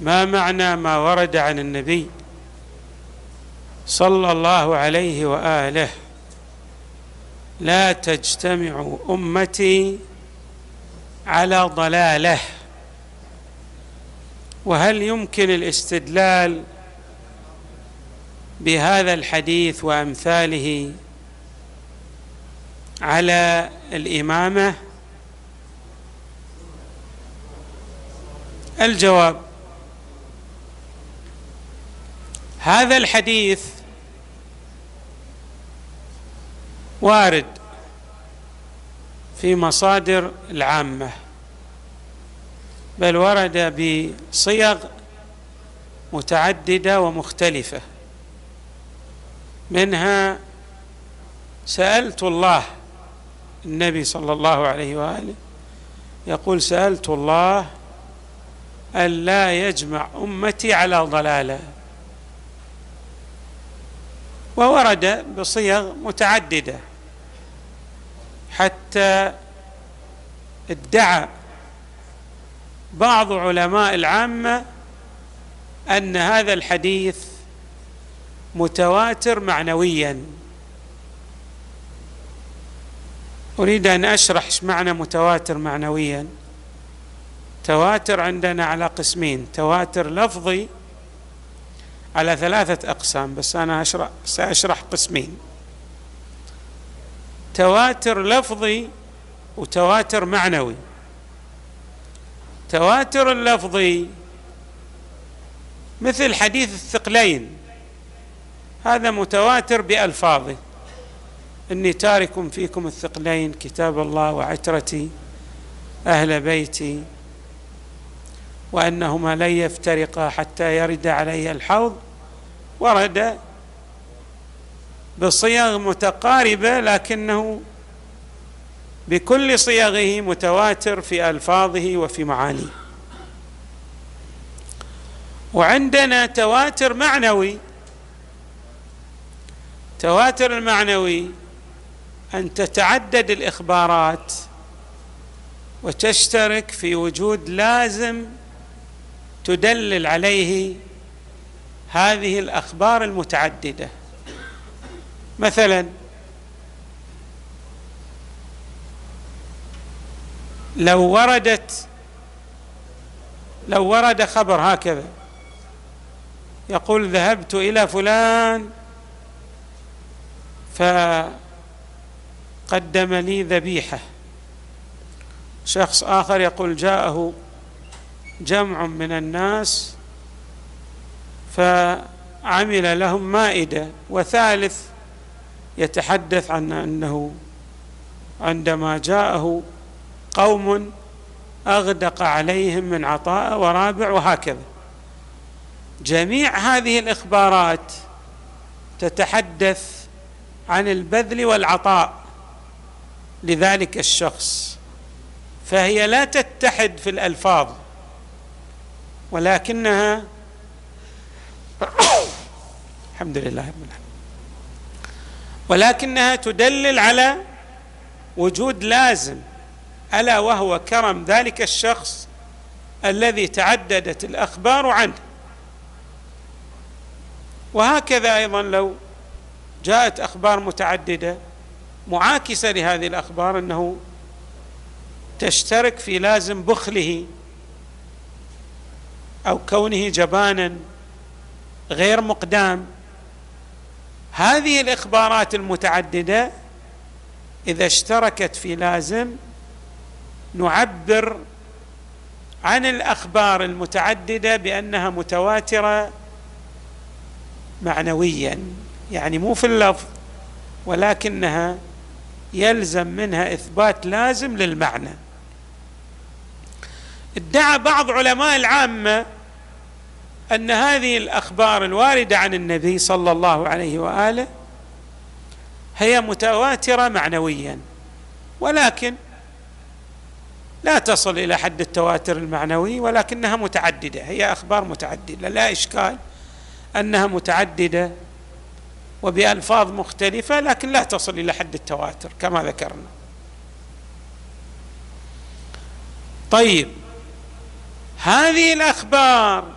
ما معنى ما ورد عن النبي صلى الله عليه وآله لا تجتمع أمتي على ضلاله؟ وهل يمكن الاستدلال بهذا الحديث وأمثاله على الإمامة؟ الجواب هذا الحديث وارد في مصادر العامة بل ورد بصيغ متعددة ومختلفة. منها سألت الله النبي صلى الله عليه وآله يقول سألت الله الا يجمع أمتي على ضلالة. وورد بصيغ متعددة. حتى ادعى بعض علماء العامة أن هذا الحديث متواتر معنويا. أريد أن أشرح إيش معنى متواتر معنويا. تواتر عندنا على قسمين تواتر لفظي على ثلاثة أقسام بس أنا أشرح سأشرح قسمين. تواتر لفظي وتواتر معنوي. تواتر اللفظي مثل حديث الثقلين. هذا متواتر بألفاظه. إني تارك فيكم الثقلين كتاب الله وعترتي أهل بيتي وأنهما لن يفترقا حتى يرد علي الحوض. ورد بصيغ متقاربة لكنه بكل صيغه متواتر في ألفاظه وفي معانيه. وعندنا تواتر معنوي. تواتر المعنوي أن تتعدد الإخبارات وتشترك في وجود لازم تدلل عليه هذه الأخبار المتعددة. مثلا لو وردت لو ورد خبر هكذا يقول ذهبت إلى فلان فقدم لي ذبيحة. شخص آخر يقول جاءه جمع من الناس فعمل لهم مائدة. وثالث يتحدث عن أنه عندما جاءه قوم أغدق عليهم من عطاء ورابع وهكذا. جميع هذه الإخبارات تتحدث عن البذل والعطاء لذلك الشخص. فهي لا تتحد في الألفاظ ولكنها الحمد لله رب العالمين. ولكنها تدلل على وجود لازم ألا وهو كرم ذلك الشخص الذي تعددت الأخبار عنه. وهكذا أيضا لو جاءت أخبار متعددة معاكسة لهذه الأخبار أنه تشترك في لازم بخله أو كونه جبانا غير مقدام هذه الإخبارات المتعددة إذا اشتركت في لازم نعبر عن الأخبار المتعددة بأنها متواترة معنويا يعني مو في اللفظ ولكنها يلزم منها إثبات لازم للمعنى. ادعى بعض علماء العامة أن هذه الأخبار الواردة عن النبي صلى الله عليه وآله هي متواترة معنويا. ولكن لا تصل إلى حد التواتر المعنوي ولكنها متعددة. هي أخبار متعددة لا إشكال أنها متعددة وبألفاظ مختلفة لكن لا تصل إلى حد التواتر كما ذكرنا. طيب هذه الأخبار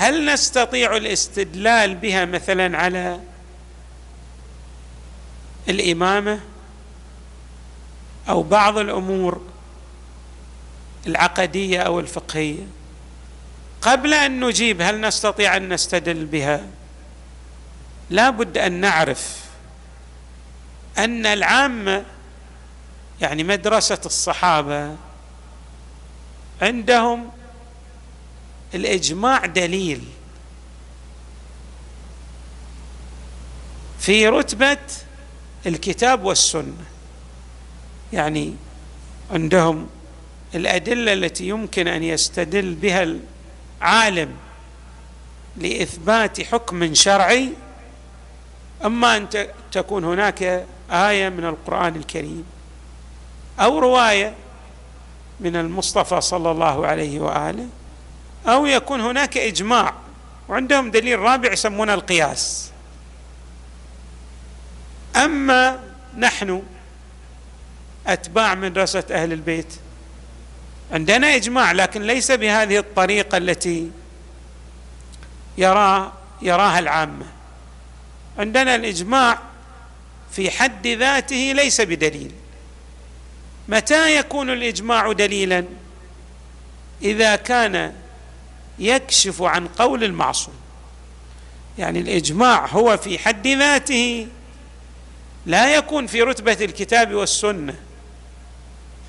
هل نستطيع الاستدلال بها مثلا على الإمامة أو بعض الأمور العقدية أو الفقهية؟ قبل أن نجيب هل نستطيع أن نستدل بها؟ لا بد أن نعرف أن العامة يعني مدرسة الصحابة عندهم الإجماع دليل. في رتبة الكتاب والسنة يعني عندهم الأدلة التي يمكن أن يستدل بها العالم لإثبات حكم شرعي أما أن تكون هناك آية من القرآن الكريم أو رواية من المصطفى صلى الله عليه وآله. أو يكون هناك إجماع. وعندهم دليل رابع يسمونه القياس. أما نحن أتباع مدرسه أهل البيت عندنا إجماع لكن ليس بهذه الطريقة التي يرى يراها العامة. عندنا الإجماع في حد ذاته ليس بدليل. متى يكون الإجماع دليلا؟ إذا كان يكشف عن قول المعصوم. يعني الإجماع هو في حد ذاته لا يكون في رتبة الكتاب والسنة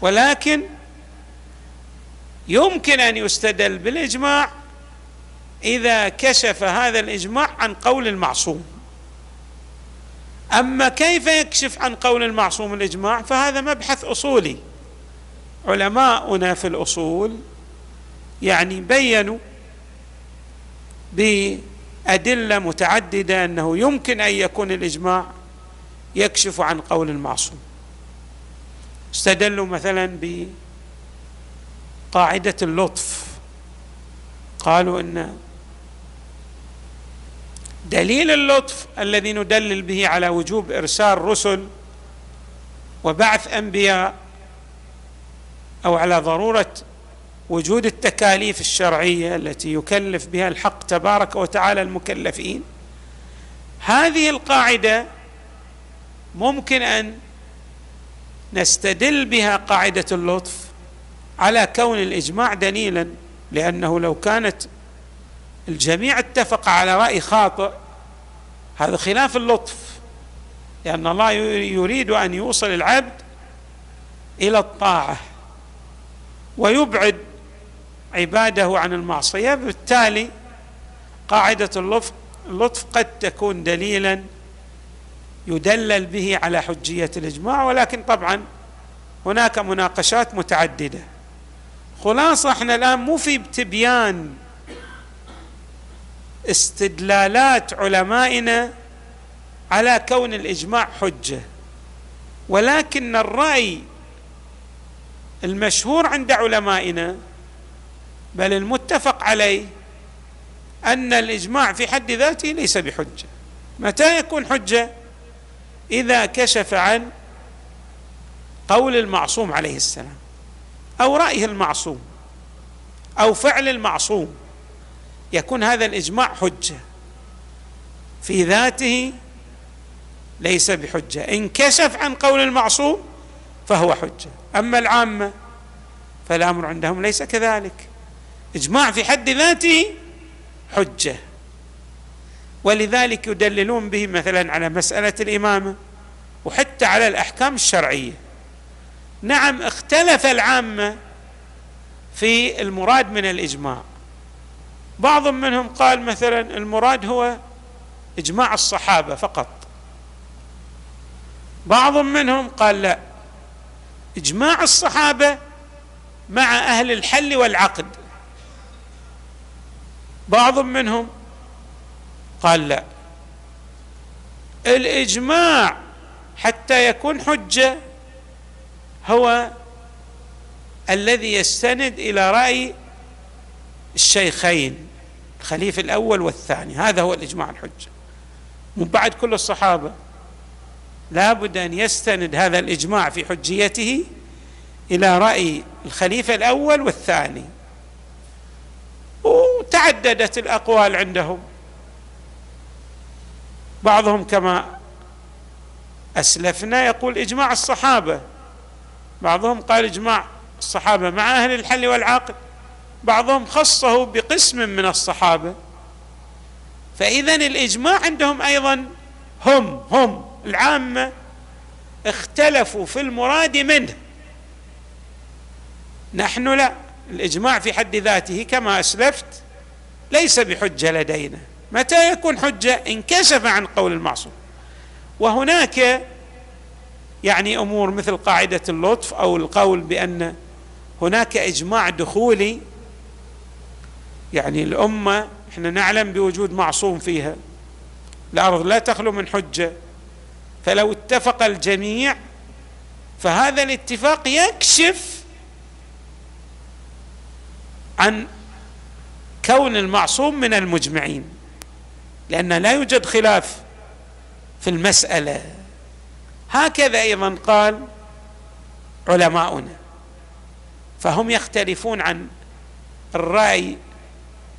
ولكن يمكن أن يستدل بالإجماع إذا كشف هذا الإجماع عن قول المعصوم. أما كيف يكشف عن قول المعصوم الإجماع فهذا مبحث أصولي. علماؤنا في الأصول يعني بينوا بأدلة متعددة أنه يمكن أن يكون الإجماع يكشف عن قول المعصوم. استدلوا مثلا بقاعدة اللطف. قالوا إن دليل اللطف الذي ندلل به على وجوب إرسال رسل وبعث أنبياء أو على ضرورة وجود التكاليف الشرعية التي يكلف بها الحق تبارك وتعالى المكلفين. هذه القاعدة ممكن أن نستدل بها قاعدة اللطف على كون الإجماع دليلا لأنه لو كانت الجميع اتفق على رأي خاطئ هذا خلاف اللطف لأن الله يريد أن يوصل العبد إلى الطاعة ويبعد عباده عن المعصية بالتالي قاعدة اللطف قد تكون دليلا يدلل به على حجية الإجماع ولكن طبعا هناك مناقشات متعددة. خلاصة إحنا الآن مو في تبيان استدلالات علمائنا على كون الإجماع حجة ولكن الرأي المشهور عند علمائنا بل المتفق عليه أن الإجماع في حد ذاته ليس بحجة. متى يكون حجة؟ إذا كشف عن قول المعصوم عليه السلام أو رأيه المعصوم أو فعل المعصوم يكون هذا الإجماع حجة. في ذاته ليس بحجة. إن كشف عن قول المعصوم فهو حجة. أما العامة فالأمر عندهم ليس كذلك. إجماع في حد ذاته حجة. ولذلك يدللون به مثلا على مسألة الإمامة وحتى على الأحكام الشرعية. نعم اختلف العامة في المراد من الإجماع. بعض منهم قال مثلا المراد هو إجماع الصحابة فقط. بعض منهم قال لا. إجماع الصحابة مع أهل الحل والعقد. بعض منهم قال لا. الإجماع حتى يكون حجة هو الذي يستند إلى رأي الشيخين الخليفة الأول والثاني. هذا هو الإجماع الحجة. من بعد كل الصحابة. لابد أن يستند هذا الإجماع في حجيته إلى رأي الخليفة الأول والثاني. وتعددت الأقوال عندهم. بعضهم كما أسلفنا يقول إجماع الصحابة. بعضهم قال إجماع الصحابة مع أهل الحل والعقد بعضهم خصه بقسم من الصحابة. فاذا الإجماع عندهم أيضا هم هم العامة اختلفوا في المراد منه. نحن لا الإجماع في حد ذاته كما أسلفت ليس بحجة لدينا. متى يكون حجة؟ انكشف عن قول المعصوم. وهناك يعني أمور مثل قاعدة اللطف أو القول بأن هناك إجماع دخولي. يعني الأمة إحنا نعلم بوجود معصوم فيها. الأرض لا تخلو من حجة. فلو اتفق الجميع فهذا الاتفاق يكشف عن كون المعصوم من المجمعين لأن لا يوجد خلاف في المسألة. هكذا أيضا قال علماؤنا. فهم يختلفون عن الرأي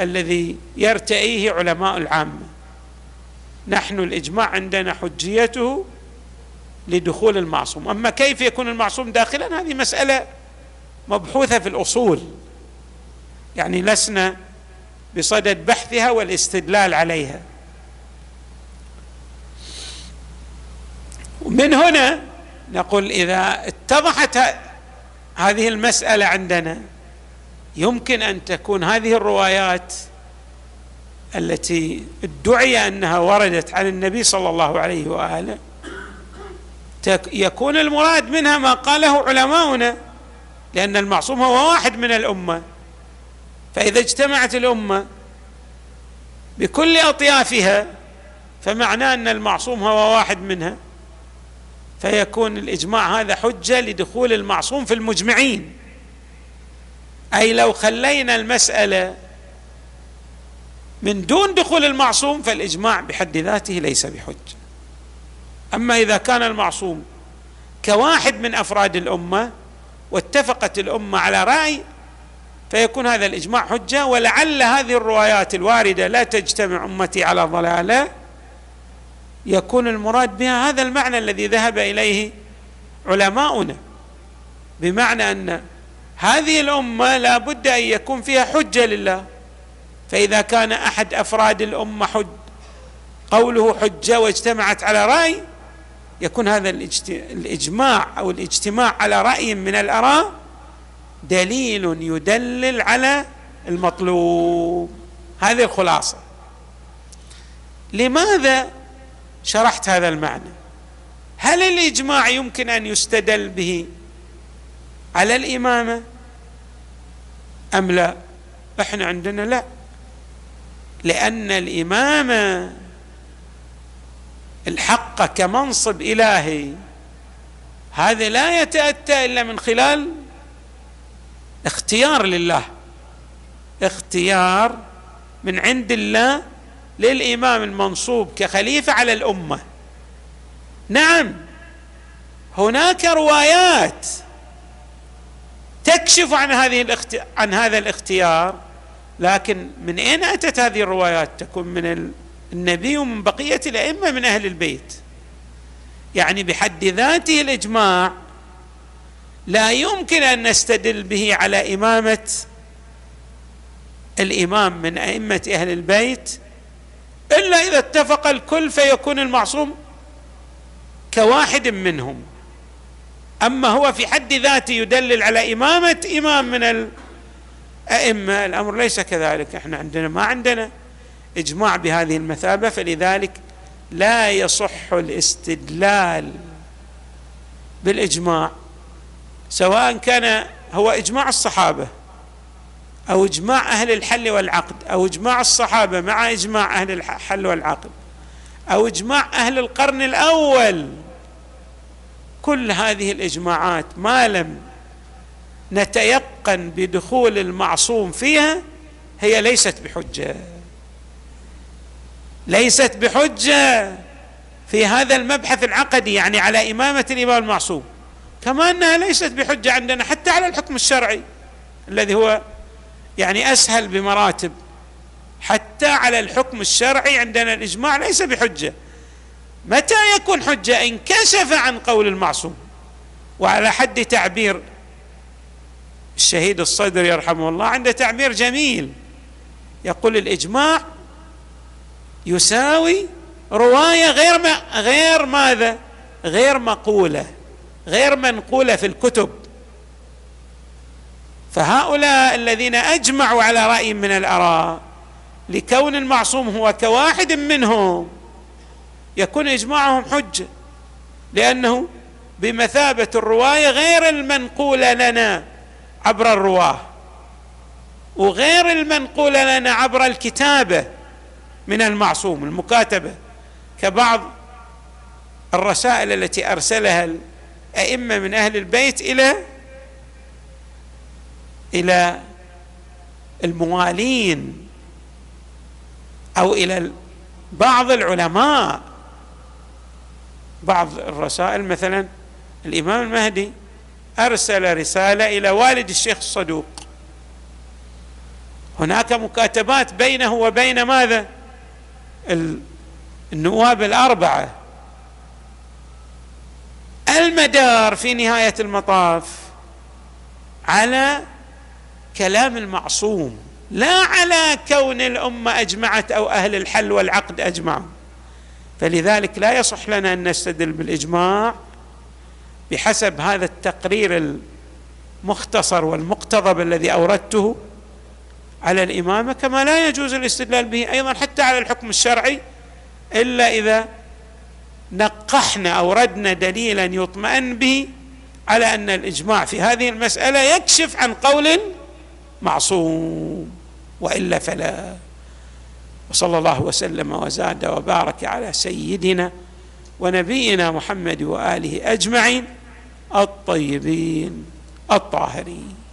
الذي يرتئيه علماء العامة. نحن الإجماع عندنا حجيته لدخول المعصوم. أما كيف يكون المعصوم داخلا؟ هذه مسألة مبحوثة في الأصول. يعني لسنا بصدد بحثها والاستدلال عليها. ومن هنا نقول إذا اتضحت هذه المسألة عندنا يمكن أن تكون هذه الروايات التي ادعي أنها وردت عن النبي صلى الله عليه وآله يكون المراد منها ما قاله علماؤنا لأن المعصوم هو واحد من الأمة. فإذا اجتمعت الأمة بكل أطيافها فمعناه أن المعصوم هو واحد منها فيكون الإجماع هذا حجة لدخول المعصوم في المجمعين. أي لو خلينا المسألة من دون دخول المعصوم فالإجماع بحد ذاته ليس بحجة. أما إذا كان المعصوم كواحد من أفراد الأمة واتفقت الأمة على رأي فيكون هذا الإجماع حجة ولعل هذه الروايات الواردة لا تجتمع أمتي على ضلالة يكون المراد بها هذا المعنى الذي ذهب إليه علماؤنا. بمعنى أن هذه الأمة لا بد أن يكون فيها حجة لله. فإذا كان أحد أفراد الأمة حج قوله حجة واجتمعت على رأي يكون هذا الإجماع أو الاجتماع على رأي من الأراء دليل يدلل على المطلوب. هذه الخلاصه لماذا شرحت هذا المعنى؟ هل الإجماع يمكن أن يستدل به على الإمامة أم لا؟ إحنا عندنا لا. لأن الإمامة الحق كمنصب إلهي. هذا لا يتأتى إلا من خلال اختيار لله. اختيار من عند الله للإمام المنصوب كخليفة على الأمة. نعم هناك روايات تكشف عن هذه. عن هذا الاختيار لكن من أين أتت هذه الروايات؟ تكون من النبي ومن بقية الأئمة من أهل البيت. يعني بحد ذاته الإجماع لا يمكن أن نستدل به على إمامة الإمام من أئمة أهل البيت إلا إذا اتفق الكل فيكون المعصوم كواحد منهم. أما هو في حد ذاته يدلل على إمامة إمام من الأئمة الأمر ليس كذلك. إحنا عندنا ما عندنا إجماع بهذه المثابة فلذلك لا يصح الاستدلال بالإجماع. سواء كان هو إجماع الصحابة أو إجماع أهل الحل والعقد أو إجماع الصحابة مع إجماع أهل الحل والعقد أو إجماع أهل القرن الأول. كل هذه الإجماعات ما لم نتيقن بدخول المعصوم فيها هي ليست بحجة. ليست بحجة في هذا المبحث العقدي يعني على إمامة الإمام المعصوم. كما انها ليست بحجة عندنا حتى على الحكم الشرعي الذي هو يعني أسهل بمراتب. حتى على الحكم الشرعي عندنا الإجماع ليس بحجة. متى يكون حجة؟ إن كشف عن قول المعصوم. وعلى حد تعبير الشهيد الصدر يرحمه الله عنده تعبير جميل. يقول الإجماع يساوي رواية غير ما غير ماذا؟ غير مقولة. غير منقولة في الكتب. فهؤلاء الذين أجمعوا على رأي من الأراء لكون المعصوم هو كواحد منهم يكون إجماعهم حجه لأنه بمثابة الرواية غير المنقوله لنا عبر الرواه وغير المنقوله لنا عبر الكتابة من المعصوم المكاتبة. كبعض الرسائل التي أرسلها الائمه من أهل البيت إلى إلى الموالين أو إلى بعض العلماء. بعض الرسائل مثلا الإمام المهدي أرسل رسالة إلى والد الشيخ الصدوق. هناك مكاتبات بينه وبين ماذا؟ النواب الأربعة. المدار في نهاية المطاف على كلام المعصوم لا على كون الأمة أجمعت أو أهل الحل والعقد أجمعوا. فلذلك لا يصح لنا أن نستدل بالإجماع بحسب هذا التقرير المختصر والمقتضب الذي أوردته على الإمامة كما لا يجوز الاستدلال به أيضا حتى على الحكم الشرعي إلا إذا نقحنا أو ردنا دليلا يطمئن به على أن الإجماع في هذه المسألة يكشف عن قول معصوم وإلا فلا. وصلى الله وسلم وزاد وبارك على سيدنا ونبينا محمد وآله أجمعين الطيبين الطاهرين.